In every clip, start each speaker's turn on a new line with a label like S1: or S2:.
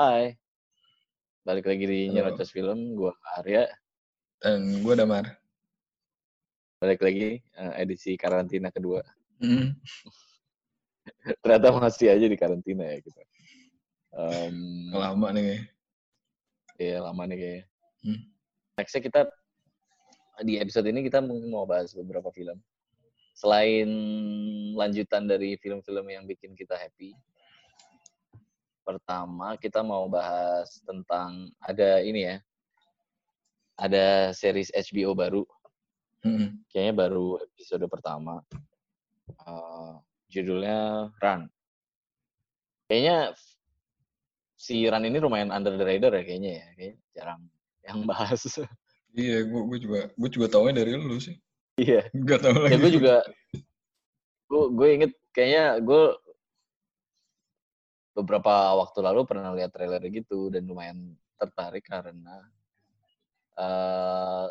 S1: Hai. Balik lagi di. Nyerocos Film, gua Arya.
S2: Dan gue Damar.
S1: Balik lagi eh, edisi karantina kedua.
S2: Hmm.
S1: Ternyata masih aja di karantina ya kita. Em,
S2: Lama nih kayaknya.
S1: Iya lama nih kayaknya.
S2: Hmm.
S1: Nextnya kita di episode ini kita mungkin mau bahas beberapa film. Selain lanjutan dari film-film yang bikin kita happy. Pertama kita mau bahas tentang ada ini ya. Ada series HBO baru.
S2: Hmm.
S1: Kayaknya baru episode pertama. Eh, judulnya Run. Kayaknya si Run ini lumayan under the radar ya kayaknya ya. Kayaknya jarang yang bahas.
S2: Iya, gue gue juga gue juga taunya dari lu sih.
S1: Iya.
S2: Gak tau lagi.
S1: ya gue juga gue gue inget kayaknya gue beberapa waktu lalu pernah lihat trailer gitu dan lumayan tertarik karena eh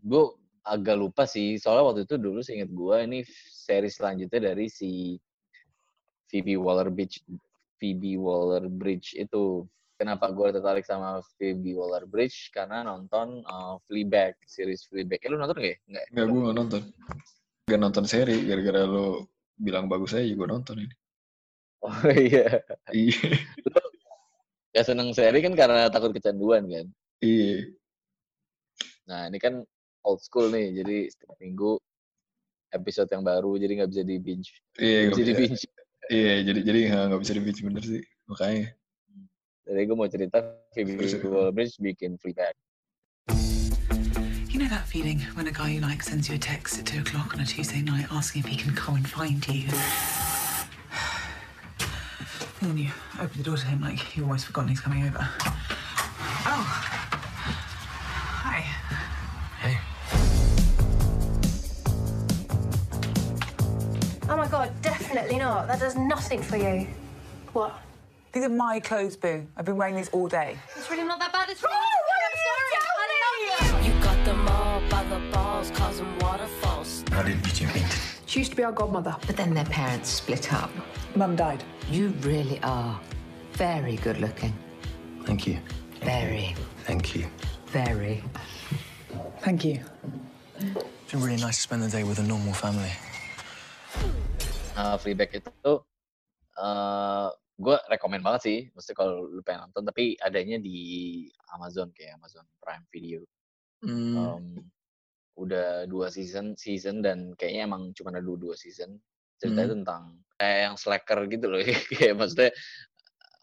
S1: gue agak lupa sih soalnya waktu itu dulu seinget gue ini seri selanjutnya dari si Phoebe Waller Bridge Phoebe Waller Bridge itu kenapa gue tertarik sama Phoebe Waller Bridge karena nonton eh, Fleabag series Fleabag eh, lu nonton gak ya? Nggak.
S2: Enggak, gue gak nonton. Gak nonton seri, gara-gara lu bilang bagus aja gue nonton ini.
S1: Oh iya.
S2: Iya.
S1: ya seneng seri kan karena takut kecanduan kan.
S2: Iya.
S1: Nah ini kan old school nih, jadi setiap minggu episode yang baru, jadi nggak bisa di binge.
S2: Iya,
S1: bisa di binge.
S2: Iya, jadi jadi nggak bisa di binge bener sih. Makanya.
S1: Jadi gue mau cerita Phoebe. Waller-Bridge bikin Fleabag.
S3: You know that feeling when a guy you like sends you a text at two o'clock on a Tuesday night asking if he can come and find you? And then you open the door to him like you've always forgotten he's coming over. Oh. Hi.
S2: Hey.
S4: Oh my god, definitely not. That does nothing for you. What?
S3: These are my clothes, Boo. I've been wearing these all day.
S4: It's really not that bad. It's really
S5: Oh,
S4: not that bad. I'm sorry. I love you.
S5: You got them all by the balls, causing waterfalls.
S6: How did you two meet?
S7: She used to be our godmother, but then their parents split up.
S3: Mum died.
S7: You really are very good looking.
S6: Thank you.
S7: Very,
S6: Thank you.
S7: very.
S3: Thank you.
S6: It's been really nice to spend the day with a normal family.
S1: Nah, Fleabag itu tuh eh gue rekomend banget sih, mesti kalau lu pengen nonton, tapi adanya di Amazon kayak Amazon Prime Video.
S2: Hmm.
S1: Em, udah dua season season dan kayaknya emang cuma ada dua, dua season ceritanya tentang kayak yang slacker gitu loh kayak maksudnya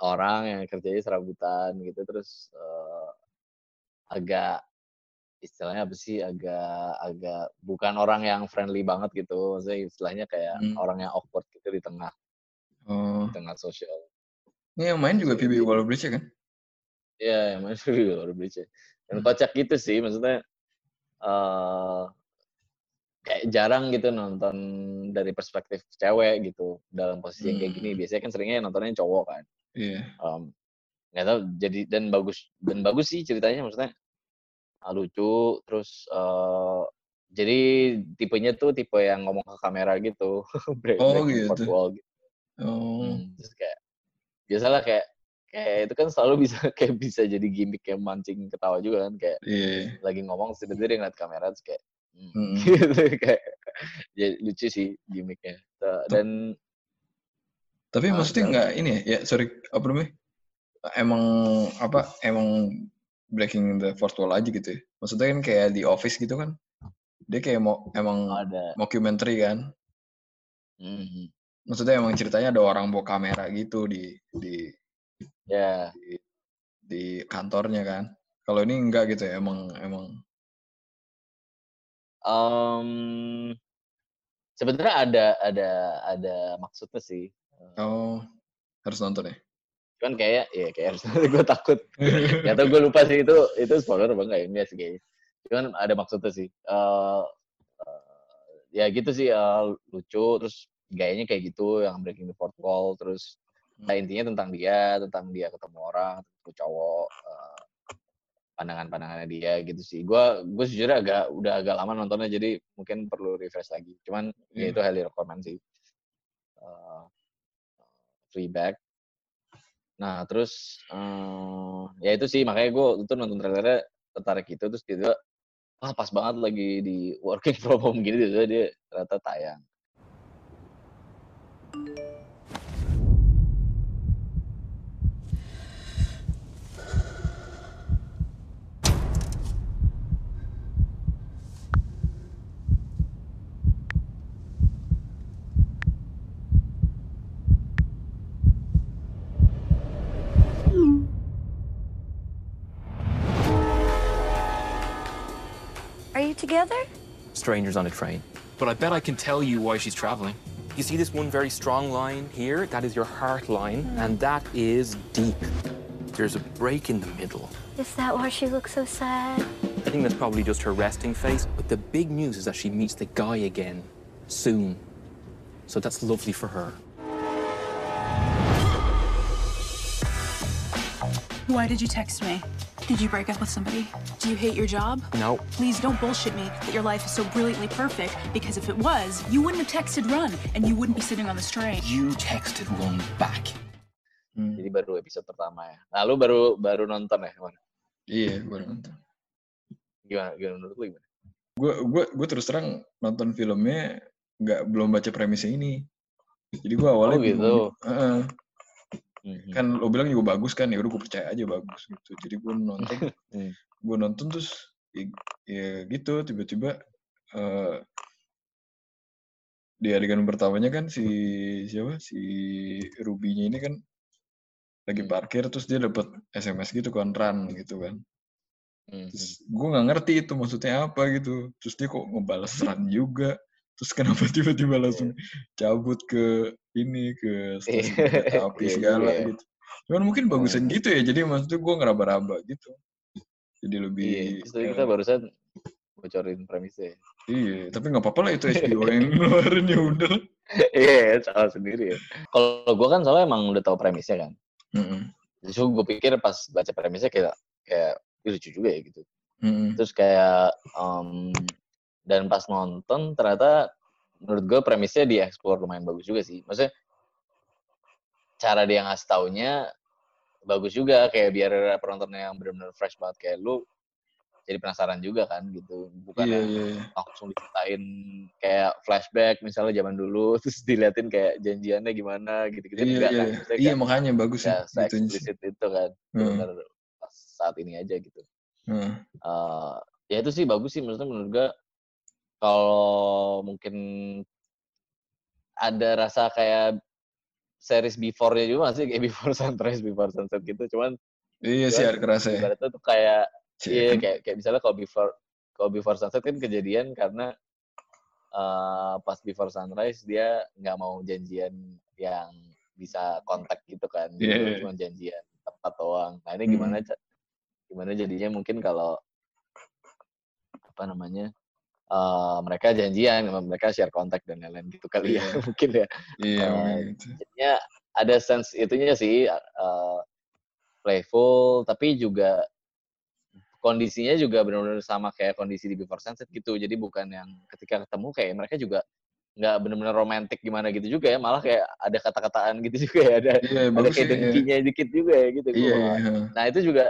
S1: orang yang kerjanya serabutan gitu terus eh, agak istilahnya apa sih agak agak bukan orang yang friendly banget gitu maksudnya istilahnya kayak
S2: Hmm.
S1: orang yang awkward gitu di tengah
S2: Oh.
S1: di tengah sosial
S2: Ini yang main juga Phoebe Waller-Bridge ya kan?
S1: Iya, yang main Phoebe Waller-Bridge ya. Dan
S2: Hmm.
S1: kocak gitu sih, maksudnya eh kayak jarang gitu nonton dari perspektif cewek gitu dalam posisi yang kayak gini.
S2: Hmm.
S1: Biasanya kan seringnya nontonnya cowok kan.
S2: Iya.
S1: Em, nggak tahu jadi dan bagus dan bagus sih ceritanya maksudnya ah, lucu terus eh jadi tipenya tuh tipe yang ngomong ke kamera gitu, break,
S2: Oh,
S1: fourth
S2: gitu.
S1: wall gitu.
S2: Oh.
S1: Hmm, terus kayak biasalah kayak kayak itu kan selalu bisa kayak bisa jadi gimmick yang mancing ketawa juga kan kayak
S2: Iya.
S1: lagi ngomong tiba-tiba dia ngeliat kamera terus kayak hmm,
S2: Mm-mm.
S1: gitu kayak ya, lucu sih gimmicknya dan
S2: Tapi
S1: Ah,
S2: maksudnya nggak ini ya, ya sorry apa namanya? Emang apa? Emang breaking the fourth wall aja gitu ya. Maksudnya kan kayak di office gitu kan. Dia kayak mau emang
S1: ada
S2: mockumentary kan.
S1: hmm,
S2: Maksudnya emang ceritanya ada orang bawa kamera gitu di di
S1: ya
S2: di, di kantornya kan. Kalau ini enggak gitu ya, emang emang
S1: em, sebenarnya ada ada ada maksudnya sih
S2: oh harus nonton ya.
S1: cuman kayak ya kayak harus gue takut Gak tau gue lupa sih itu itu spoiler apa enggak ya enggak sih kayaknya cuman ada maksudnya sih Eh eh, ya gitu sih eh, lucu terus gayanya kayak gitu yang breaking the fourth wall terus nah, intinya tentang dia tentang dia ketemu orang ketemu cowok eh, pandangan-pandangannya dia gitu sih. Gue gue sejujurnya agak udah agak lama nontonnya jadi mungkin perlu refresh lagi. Cuman ya
S2: Iya.
S1: itu highly recommend sih. Eh, Fleabag. Nah terus eh, ya itu sih makanya gue itu nonton trailernya tertarik itu terus gitu ah pas banget lagi di working from home gini tiba dia ternyata tayang.
S4: Together?
S6: Strangers on a train. But I bet I can tell you why she's traveling. You see this one very strong line here? That is your heart line, hmm. and that is deep. There's a break in the middle.
S4: Is that why she looks so sad?
S6: I think that's probably just her resting face. But the big news is that she meets the guy again soon. So that's lovely for her.
S3: Why did you text me? Did you break up with somebody? Do you hate your job?
S6: No,
S3: Please don't bullshit me that your life is so brilliantly perfect because if it was, you wouldn't have texted Run and you wouldn't be sitting on this train.
S6: you texted one back.
S2: Hmm.
S1: Jadi baru episode pertama ya. Nah lu baru baru nonton ya kemarin?
S2: Iya, baru nonton.
S1: Gimana, gimana menurut lu gimana?
S2: Gue gue gue terus terang nonton filmnya nggak belum baca premisnya ini. Jadi gue awalnya
S1: Oh, gitu.
S2: bingung. Heeh.
S1: Mhm.
S2: kan lo bilang juga bagus kan ya udah gue percaya aja bagus gitu jadi gue nonton
S1: Hmm.
S2: gue nonton terus ya, ya gitu tiba-tiba eh di adegan pertamanya kan si siapa si Rubinya ini kan lagi
S1: Hmm.
S2: parkir terus dia dapat SMS gitu kan run gitu kan
S1: Mhm.
S2: terus gue nggak ngerti itu maksudnya apa gitu terus dia kok ngebales run juga terus kenapa tiba-tiba langsung cabut ke ini ke stasiun kereta api
S1: Iya
S2: segala
S1: ya.
S2: gitu cuman mungkin bagusan gitu ya jadi maksudnya gue ngeraba-raba gitu jadi lebih
S1: Iya, terus tadi kita barusan bocorin premisnya.
S2: iya tapi nggak apa-apa lah itu HBO yang ngeluarin ya udah.
S1: Iya, salah sendiri ya. Kalau gue kan soalnya emang udah tahu premisnya kan.
S2: Mm-mm.
S1: Justru gue pikir pas baca premisnya kayak kayak "Ih, lucu juga ya gitu.
S2: Mm-mm.
S1: Terus kayak em, dan pas nonton ternyata menurut gue premisnya dieksplor lumayan bagus juga sih. Maksudnya cara dia ngasih taunya bagus juga kayak biar penontonnya yang benar-benar fresh banget kayak lu jadi penasaran juga kan gitu. Bukan
S2: iya
S1: yang
S2: iya iya.
S1: langsung diceritain kayak flashback misalnya zaman dulu terus diliatin kayak janjiannya gimana gitu-gitu
S2: iya
S1: enggak
S2: iya
S1: kan. Maksudnya
S2: iya
S1: kayak
S2: makanya bagus
S1: ya
S2: gitu sih
S1: se-eksplisit itu kan.
S2: Hmm.
S1: Benar saat ini aja gitu.
S2: Heeh.
S1: Eh, ya itu sih bagus sih maksudnya menurut gue kalau mungkin ada rasa kayak series before-nya juga masih kayak before sunrise before sunset gitu cuman
S2: iya sih ada kerasa ya
S1: ibaratnya tuh kayak
S2: Cie,
S1: iya
S2: kan.
S1: kayak kayak misalnya kalau before kalau before sunset kan kejadian karena eh, pas before sunrise dia nggak mau janjian yang bisa kontak gitu kan
S2: Iya,
S1: Jadi
S2: iya.
S1: cuma janjian tempat doang nah ini
S2: Hmm.
S1: gimana Ca? gimana jadinya mungkin kalau apa namanya eh, mereka janjian mereka share kontak dan lain-lain gitu kali ya
S2: Iya.
S1: mungkin ya.
S2: Iya
S1: Eh,
S2: makanya gitu.
S1: jadinya ada sense itunya sih eh, playful tapi juga kondisinya juga benar-benar sama kayak kondisi di Before Sunset gitu. Jadi bukan yang ketika ketemu kayak mereka juga nggak benar-benar romantis gimana gitu juga ya malah kayak ada kata-kataan gitu juga ya ada
S2: iya
S1: ada kayak
S2: ya iya.
S1: dengkinya dikit juga ya gitu. Gua-
S2: iya.
S1: nah itu juga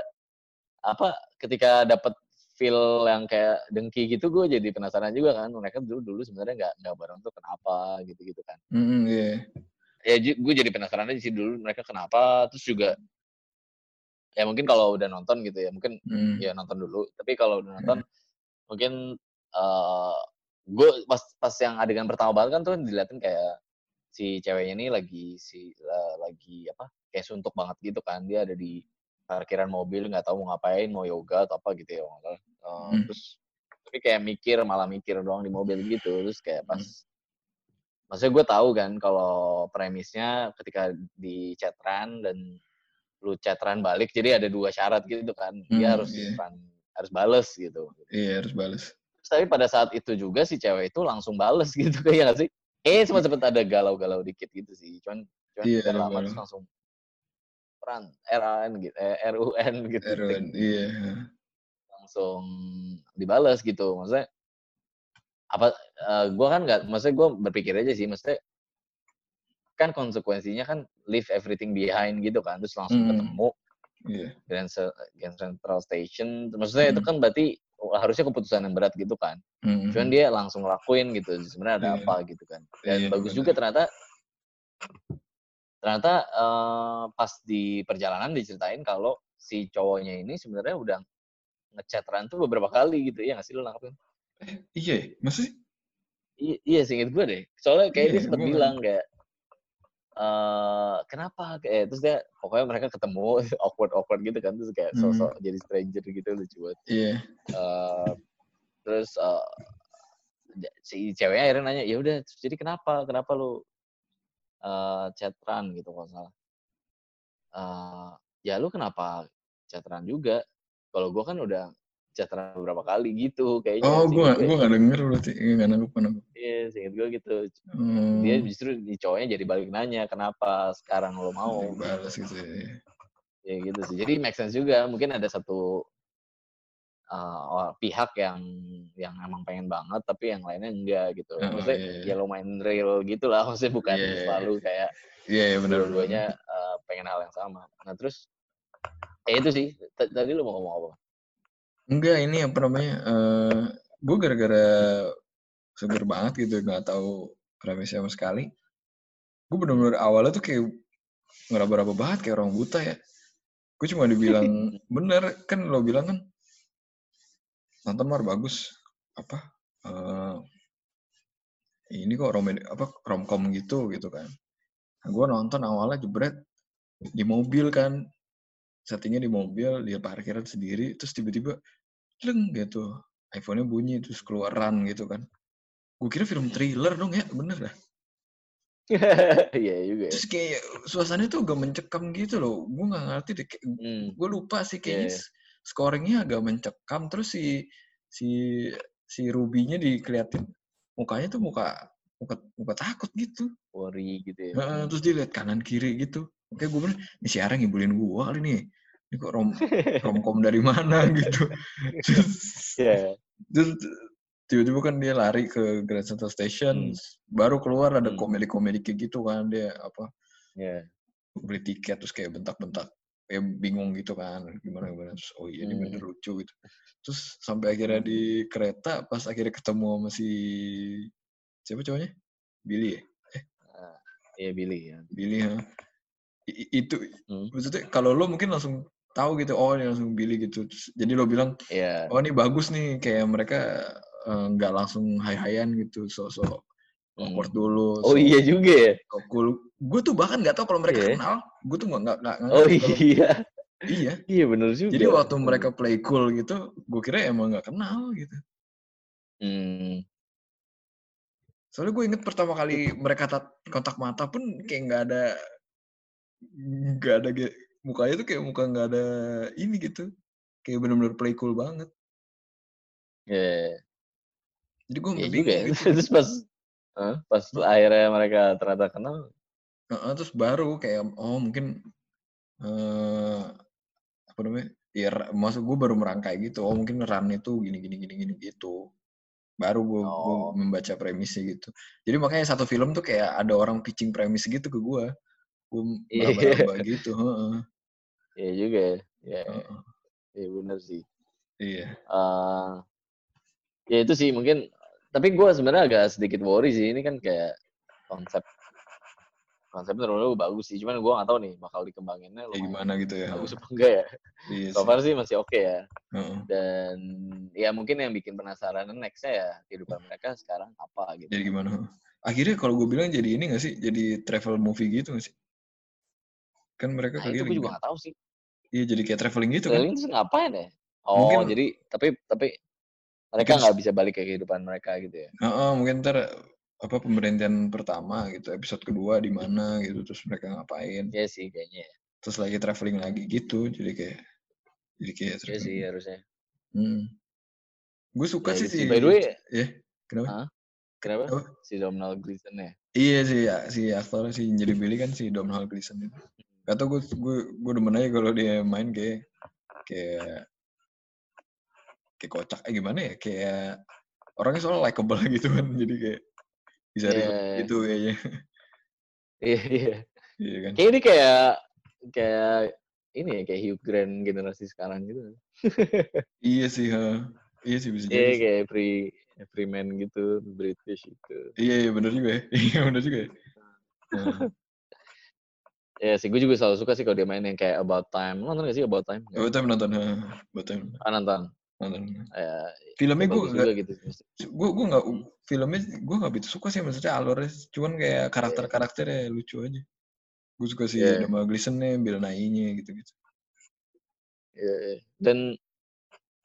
S1: apa ketika dapat feel yang kayak dengki gitu gue jadi penasaran juga kan mereka dulu dulu sebenarnya nggak nggak bareng tuh kenapa gitu gitu kan.
S2: Mm-mm, iya.
S1: Ya gue jadi penasaran aja sih dulu mereka kenapa terus juga ya mungkin kalau udah nonton gitu ya mungkin
S2: Mm.
S1: ya nonton dulu tapi kalau udah nonton mungkin eh gue pas pas yang adegan pertama banget kan tuh diliatin kayak si ceweknya ini lagi si eh, lagi apa kayak suntuk banget gitu kan dia ada di parkiran mobil nggak tahu mau ngapain mau yoga atau apa gitu ya. Eh,
S2: Hmm.
S1: terus tapi kayak mikir malah mikir doang di mobil gitu. Terus kayak pas maksudnya gue tahu kan kalau premisnya ketika di chatran dan lu chatran balik jadi ada dua syarat gitu kan. Dia
S2: Hmm,
S1: harus
S2: iya.
S1: run- harus bales gitu.
S2: Iya harus balas
S1: Terus tapi pada saat itu juga si cewek itu langsung bales gitu kayak gak sih? Eh sempat sempet ada galau-galau dikit gitu sih. Cuman cuman
S2: ada
S1: lama terus langsung run RAN gitu eh, RUN gitu
S2: Erwan iya
S1: langsung dibales gitu maksudnya apa gue kan nggak maksudnya gue berpikir aja sih maksudnya kan konsekuensinya kan leave everything behind gitu kan terus langsung
S2: Hmm.
S1: ketemu
S2: Iya.
S1: Grand, Grand Central Station maksudnya itu
S2: Hmm.
S1: kan berarti harusnya keputusan yang berat gitu kan
S2: Mm-mm.
S1: cuman dia langsung ngelakuin gitu sebenarnya ada
S2: Iya.
S1: apa gitu kan dan
S2: Iya,
S1: bagus
S2: benar.
S1: juga ternyata ternyata eh, pas di perjalanan diceritain kalau si cowoknya ini sebenarnya udah ngechat Ran tuh beberapa kali gitu. Ya nggak sih lo nangkepin?
S2: Iya, maksudnya
S1: I- iya seinget gue deh. Soalnya kayak
S2: Iya,
S1: dia sempat bilang kayak eh kenapa? Kayak terus dia pokoknya mereka ketemu awkward awkward gitu kan. Terus kayak
S2: Hmm.
S1: sosok jadi stranger gitu lucu banget.
S2: Iya.
S1: Eh, terus eh, ja- si ceweknya akhirnya nanya ya udah terus jadi kenapa? Kenapa lu eh chatran gitu kalau salah Eh, ya lu kenapa chatran juga kalau gua kan udah chatran beberapa kali gitu kayaknya
S2: Oh, gue gue nggak denger berarti. Iya, nggak nangkep nggak nangkep.
S1: iya seinget gue gitu
S2: Hmm,
S1: dia justru di cowoknya jadi balik nanya kenapa sekarang lo mau
S2: balas gitu ya.
S1: ya gitu sih jadi make sense juga mungkin ada satu uh, pihak yang yang emang pengen banget tapi yang lainnya enggak gitu
S2: Oh,
S1: maksudnya
S2: iya, iya.
S1: ya lumayan real gitu lah maksudnya bukan
S2: Iya, iya,
S1: selalu kayak
S2: Iya, iya benar.
S1: dua-duanya uh, pengen hal yang sama nah terus ya itu sih tadi lo mau ngomong apa
S2: Enggak, ini apa namanya? eh gue gara-gara seger banget gitu, nggak tahu premis sama sekali. Gue bener-bener awalnya tuh kayak ngeraba-raba banget kayak orang buta ya. Gue cuma dibilang bener kan lo bilang kan nonton mar bagus apa eh ini kok rom apa romcom gitu gitu kan. Nah, gue nonton awalnya jebret di mobil kan settingnya di mobil di parkiran sendiri terus tiba-tiba leng gitu iPhone-nya bunyi terus keluaran gitu kan gue kira film thriller dong ya bener dah
S1: iya juga ya.
S2: terus kayak suasananya tuh agak mencekam gitu loh gue nggak ngerti deh kayak,
S1: Hmm.
S2: gue lupa sih kayaknya
S1: Iya.
S2: Scoringnya agak mencekam terus si si si Ruby-nya dikeliatin mukanya tuh muka muka muka takut gitu
S1: worry gitu ya
S2: Heeh, terus dia lihat kanan kiri gitu oke gue bilang ini si Ara ngibulin gue kali nih ini kok rom romcom dari mana gitu terus
S1: Iya.
S2: terus tiba-tiba kan dia lari ke Grand Central Station
S1: Hmm.
S2: baru keluar ada
S1: Hmm.
S2: komedi-komedi kayak gitu kan dia apa
S1: Iya.
S2: beli tiket terus kayak bentak-bentak kayak bingung gitu kan gimana gimana terus oh iya ini
S1: Hmm.
S2: bener lucu gitu terus sampai akhirnya di kereta pas akhirnya ketemu sama si siapa cowoknya Billy ya
S1: Iya Billy ya.
S2: Billy i- itu
S1: Hmm.
S2: maksudnya kalau lo mungkin langsung tahu gitu oh ini langsung Billy gitu Terus, jadi lo bilang
S1: Iya.
S2: oh ini bagus nih kayak mereka eh, nggak langsung hai-hayan gitu sok-sok
S1: Hmm.
S2: awkward dulu
S1: Oh
S2: sok-
S1: iya juga ya.
S2: sok cool gue tuh bahkan nggak tahu kalau mereka
S1: Iya.
S2: kenal gue tuh nggak nggak nggak
S1: Oh iya.
S2: iya
S1: Iya bener juga.
S2: jadi waktu mereka play cool gitu gue kira emang nggak kenal gitu
S1: Hmm.
S2: soalnya gue inget pertama kali mereka tat- kontak mata pun kayak nggak ada nggak ada ge- mukanya tuh kayak muka nggak ada ini gitu kayak bener-bener play cool banget
S1: Iya.
S2: jadi gue
S1: Iya
S2: nggak
S1: juga ya.
S2: gitu
S1: Terus pas Hah? pas akhirnya mereka ternyata kenal.
S2: Heeh, terus baru kayak oh mungkin eh apa namanya ya maksud gue baru merangkai gitu oh mungkin run itu gini gini gini gini gitu baru gue
S1: Oh.
S2: membaca premisnya gitu jadi makanya satu film tuh kayak ada orang pitching premis gitu ke gue gue
S1: Iya.
S2: meraba-raba gitu heeh.
S1: Iya juga ya. Iya.
S2: Heeh.
S1: Iya bener sih.
S2: iya
S1: eh ya itu sih mungkin tapi gue sebenarnya agak sedikit worry sih ini kan kayak konsep konsepnya terlalu bagus sih. Cuman gue nggak tahu nih bakal dikembanginnya lumayan
S2: gimana gitu ya.
S1: bagus apa enggak ya.
S2: Iya
S1: so
S2: sih.
S1: far sih. masih oke ya.
S2: Heeh.
S1: dan ya mungkin yang bikin penasaran nextnya ya kehidupan mereka sekarang apa gitu.
S2: Jadi gimana? Akhirnya kalau gue bilang jadi ini gak sih? Jadi travel movie gitu gak sih? Kan mereka
S1: nah itu gue juga.
S2: kan?
S1: nggak tahu sih.
S2: Iya jadi kayak traveling gitu kan?
S1: Keliling terus ngapain ya? Oh
S2: Mungkin-
S1: jadi tapi tapi mereka nggak bisa balik ke kehidupan mereka gitu ya?
S2: Heeh, mungkin ntar apa pemberhentian pertama gitu, episode kedua di mana gitu, terus mereka ngapain,
S1: Iya sih kayaknya ya.
S2: terus lagi traveling lagi gitu, jadi kayak jadi kayak traveling.
S1: sih harusnya
S2: Hmm. Gue suka
S1: Ya
S2: sih
S1: gitu
S2: si
S1: sih. By the way,
S2: ya kenapa?
S1: Hah? kenapa
S2: Apa?
S1: si Domhnall Gleeson ya
S2: Iya sih ya, si aktor si jadi Billy kan si Domhnall Gleeson itu. Gak tau gue gue gue demen aja kalau dia main kayak kayak kayak kocak eh gimana ya kayak orangnya soalnya likable gitu kan jadi kayak bisa
S1: Iya,
S2: relate
S1: iya.
S2: gitu kayaknya
S1: Iya, iya.
S2: Iya kan?
S1: Kayak ini kayak kayak ini ya kayak Hugh Grant generasi sekarang gitu.
S2: Iya sih, ha. Iya sih bisa
S1: Iya
S2: jadi. sih.
S1: kayak free Freeman gitu, British gitu.
S2: Iya, iya bener juga ya. Iya bener juga ya. Nah,
S1: Ya sih, gue juga selalu suka sih kalau dia main yang kayak About Time. Lo nonton gak sih About Time?
S2: About Time nonton, ha. About Time
S1: Ah, nonton.
S2: Nonton.
S1: Ya,
S2: Filmnya gue
S1: gitu.
S2: gue gue nggak filmnya gue nggak begitu suka sih maksudnya alurnya cuman kayak karakter karakternya lucu aja gue suka sih
S1: Iya.
S2: nama Gleesonnya Bill Nye-nya gitu gitu
S1: Iya, iya. Dan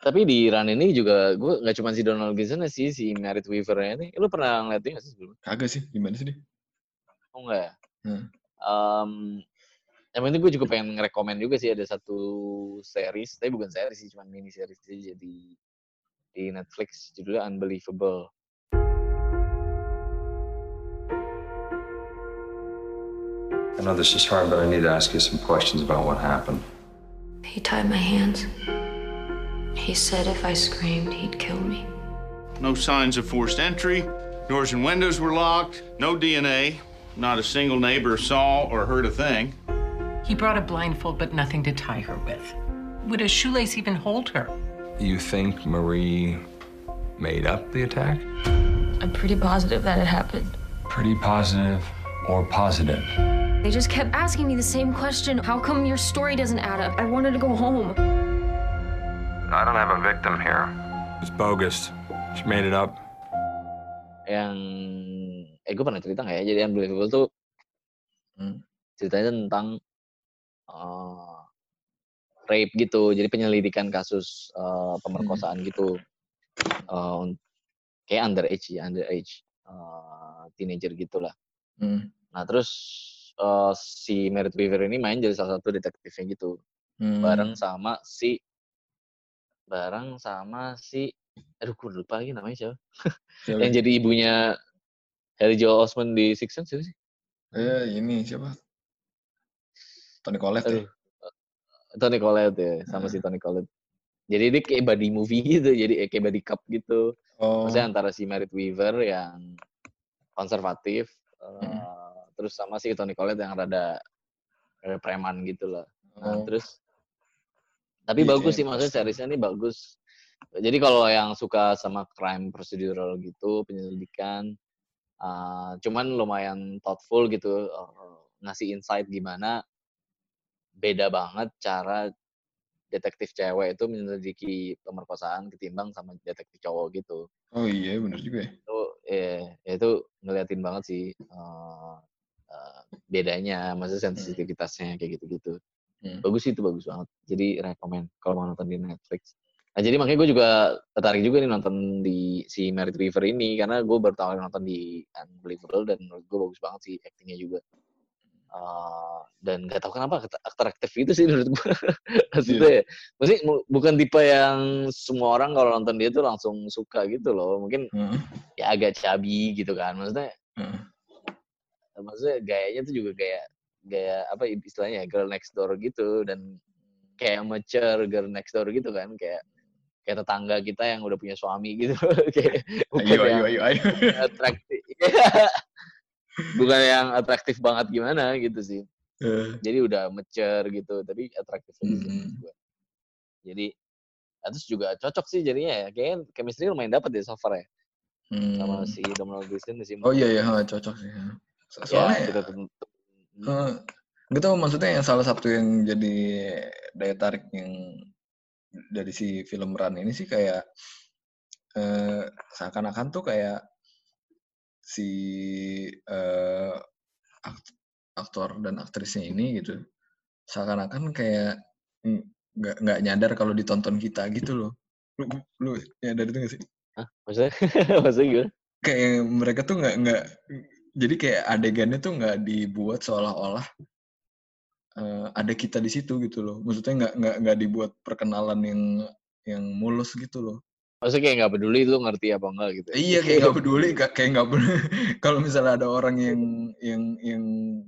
S1: tapi di run ini juga gue nggak cuma si Donald Gleason sih, si Merit Weaver ini. Lo pernah ngeliat dia nggak sih sebelumnya?
S2: kagak sih gimana sih dia
S1: Oh enggak ya?
S2: Hmm.
S1: Em, yang penting gue juga pengen ngerekomen juga sih ada satu series, tapi bukan series sih, cuma mini series jadi di Netflix judulnya Unbelievable.
S8: I know this is hard, but I need to ask you some questions about what happened.
S9: He tied my hands. He said if I screamed, he'd kill me.
S10: No signs of forced entry. Doors and windows were locked. No DNA. Not a single neighbor saw or heard a thing.
S11: He brought a blindfold, but nothing to tie her with. Would a shoelace even hold her?
S8: You think Marie made up the attack?
S9: I'm pretty positive that it happened.
S8: Pretty positive or positive?
S12: They just kept asking me the same question. How come your story doesn't add up? I wanted to go home.
S8: I don't have a victim here. It's bogus. She made it up.
S1: Yang eh gue pernah cerita nggak ya? Jadi Unbelievable tuh
S2: Hmm.
S1: ceritanya tentang eh, rape gitu. Jadi penyelidikan kasus eh, pemerkosaan gitu. Eh, un- kayak underage ya, underage eh, teenager gitulah.
S2: Hmm.
S1: Nah terus eh, si Merit Weaver ini main jadi salah satu detektifnya gitu,
S2: Hmm.
S1: bareng sama si, bareng sama si, aduh gue lupa lagi namanya siapa,
S2: Siapa?
S1: yang jadi ibunya Harry Joel Osment di Six Sense siapa sih?
S2: eh ini siapa Tony Collette ya
S1: Tony Collette ya, sama si Tony Collette. Jadi dia kayak buddy movie gitu, jadi kayak buddy cup gitu.
S2: oh
S1: Maksudnya antara si Merit Weaver yang konservatif, eh,
S2: Hmm.
S1: terus sama si Tony Collette yang rada, rada preman gitu lah. Nah,
S2: oh.
S1: terus tapi
S2: Iya,
S1: bagus sih maksudnya seriesnya ini bagus. Jadi kalau yang suka sama crime procedural gitu, penyelidikan, uh, cuman lumayan thoughtful gitu, uh, ngasih insight gimana beda banget cara detektif cewek itu menyelidiki pemerkosaan ketimbang sama detektif cowok gitu.
S2: oh iya bener juga ya.
S1: Itu ya, ya itu ngeliatin banget sih uh, uh, bedanya, maksudnya sensitivitasnya kayak gitu-gitu.
S2: Hmm.
S1: bagus sih itu bagus banget. Jadi rekomend kalau mau nonton di Netflix. Nah jadi makanya gue juga tertarik juga nih nonton di si Merit Weaver ini karena gue baru tahu nonton di Unbelievable dan menurut gue bagus banget sih actingnya juga Uh, dan gak tahu kenapa akt- atraktif itu sih menurut gue maksudnya ya, maksudnya bukan tipe yang semua orang kalau nonton dia tuh langsung suka gitu loh. Mungkin
S2: Heeh.
S1: ya agak cabi gitu kan maksudnya
S2: Heeh.
S1: maksudnya gayanya tuh juga gaya gaya apa istilahnya ya, girl next door gitu dan kayak mature girl next door gitu kan kayak kayak tetangga kita yang udah punya suami gitu. Kayak
S2: ayo ayo ayo ayo.
S1: atraktif bukan yang atraktif banget gimana gitu sih.
S2: Eh,
S1: jadi udah mature gitu tapi atraktif menurut gue. jadi ya, terus juga cocok sih jadinya ya. Kayaknya chemistry lumayan dapet deh so far ya. Sama
S2: hmm.
S1: si Donald Gleason si
S2: oh iya iya. Ha, cocok sih. So- soalnya
S1: ya, kita tentu
S2: tahu maksudnya yang salah satu yang jadi daya tarik yang dari si film Run ini sih kayak eh, seakan-akan tuh kayak si eh, akt- aktor dan aktrisnya ini gitu seakan-akan kayak mm, nggak nggak nyadar kalau ditonton kita gitu loh. Lu lu nyadar itu gak sih?
S1: Hah? maksudnya? Maksudnya gimana?
S2: Kayak mereka tuh nggak nggak jadi kayak adegannya tuh nggak dibuat seolah-olah eh, ada kita di situ gitu loh. Maksudnya nggak nggak nggak dibuat perkenalan yang yang mulus gitu loh
S1: maksudnya kayak nggak peduli lu ngerti apa enggak gitu ya?
S2: iya kayak nggak peduli ka- kayak nggak peduli kalau misalnya ada orang yang yang yang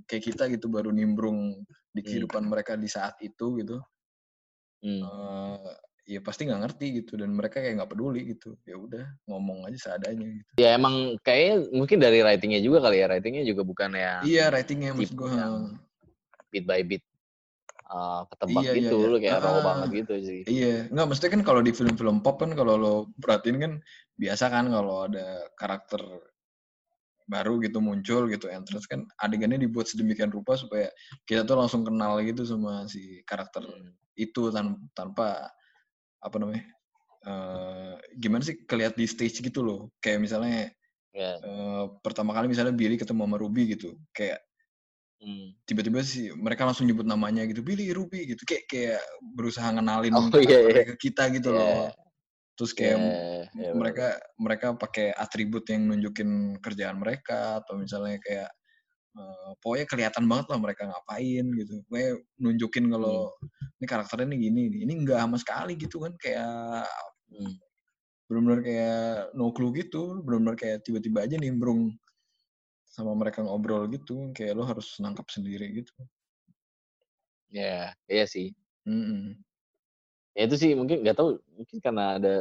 S2: kayak kita gitu baru nimbrung di
S1: Hmm.
S2: kehidupan mereka di saat itu gitu
S1: Hmm.
S2: eh, ya pasti nggak ngerti gitu dan mereka kayak nggak peduli gitu ya udah ngomong aja seadanya gitu
S1: Ya emang kayaknya mungkin dari writingnya juga kali ya. Writingnya juga bukan yang
S2: iya ratingnya maksud gue
S1: yang beat by beat uh, ketebak
S2: Iya, iya,
S1: gitu
S2: iya.
S1: lu kayak raw
S2: Ah.
S1: banget gitu sih.
S2: Iya, nggak mesti kan kalau di film-film pop kan kalau lo perhatiin kan biasa kan kalau ada karakter baru gitu muncul gitu entrance kan adegannya dibuat sedemikian rupa supaya kita tuh langsung kenal gitu sama si karakter
S1: Hmm.
S2: itu tan- tanpa apa namanya eh gimana sih kelihat di stage gitu loh kayak misalnya
S1: Ya.
S2: eh, pertama kali misalnya Billy ketemu sama Ruby gitu kayak
S1: Hmm.
S2: tiba-tiba sih mereka langsung nyebut namanya gitu Billy Ruby gitu kayak kayak berusaha ngenalin
S1: Oh, iya, iya.
S2: mereka ke kita gitu
S1: Iya.
S2: loh terus kayak
S1: Iya, iya, bener.
S2: mereka mereka pakai atribut yang nunjukin kerjaan mereka atau misalnya kayak eh, pokoknya kelihatan banget lah mereka ngapain gitu pokoknya nunjukin kalau
S1: Hmm.
S2: ini karakternya ini gini ini enggak sama sekali gitu kan kayak
S1: Hmm.
S2: benar-benar kayak no clue gitu benar-benar kayak tiba-tiba aja nimbrung sama mereka ngobrol gitu kayak lo harus nangkap sendiri gitu
S1: Ya, iya sih.
S2: Mm-mm.
S1: Ya itu sih mungkin nggak tahu mungkin karena ada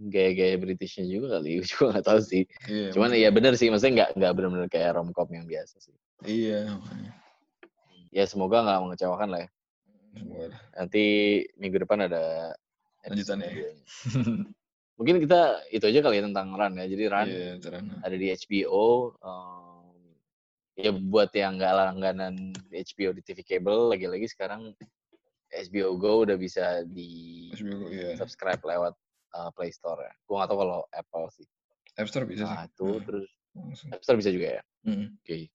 S1: gaya-gaya Britishnya juga kali, juga nggak tahu sih.
S2: Iya,
S1: Cuman
S2: mungkin.
S1: ya bener sih, maksudnya nggak nggak benar-benar kayak romcom yang biasa sih.
S2: iya makanya.
S1: Ya semoga nggak mengecewakan lah ya.
S2: Semoga.
S1: Nanti minggu depan ada
S2: Lanjutannya.
S1: Mungkin kita itu aja kali ya tentang Run ya. Jadi Run
S2: Iya, Run.
S1: ada di HBO. em, ya buat yang nggak langganan HBO di TV kabel, lagi-lagi sekarang HBO Go udah bisa di
S2: HBO Go, iya.
S1: subscribe lewat uh, Play Store ya. Gue nggak tahu kalau Apple sih.
S2: App Store bisa sih.
S1: Nah itu
S2: Nah,
S1: terus
S2: langsung.
S1: App Store bisa juga ya.
S2: Mm-mm.
S1: Oke.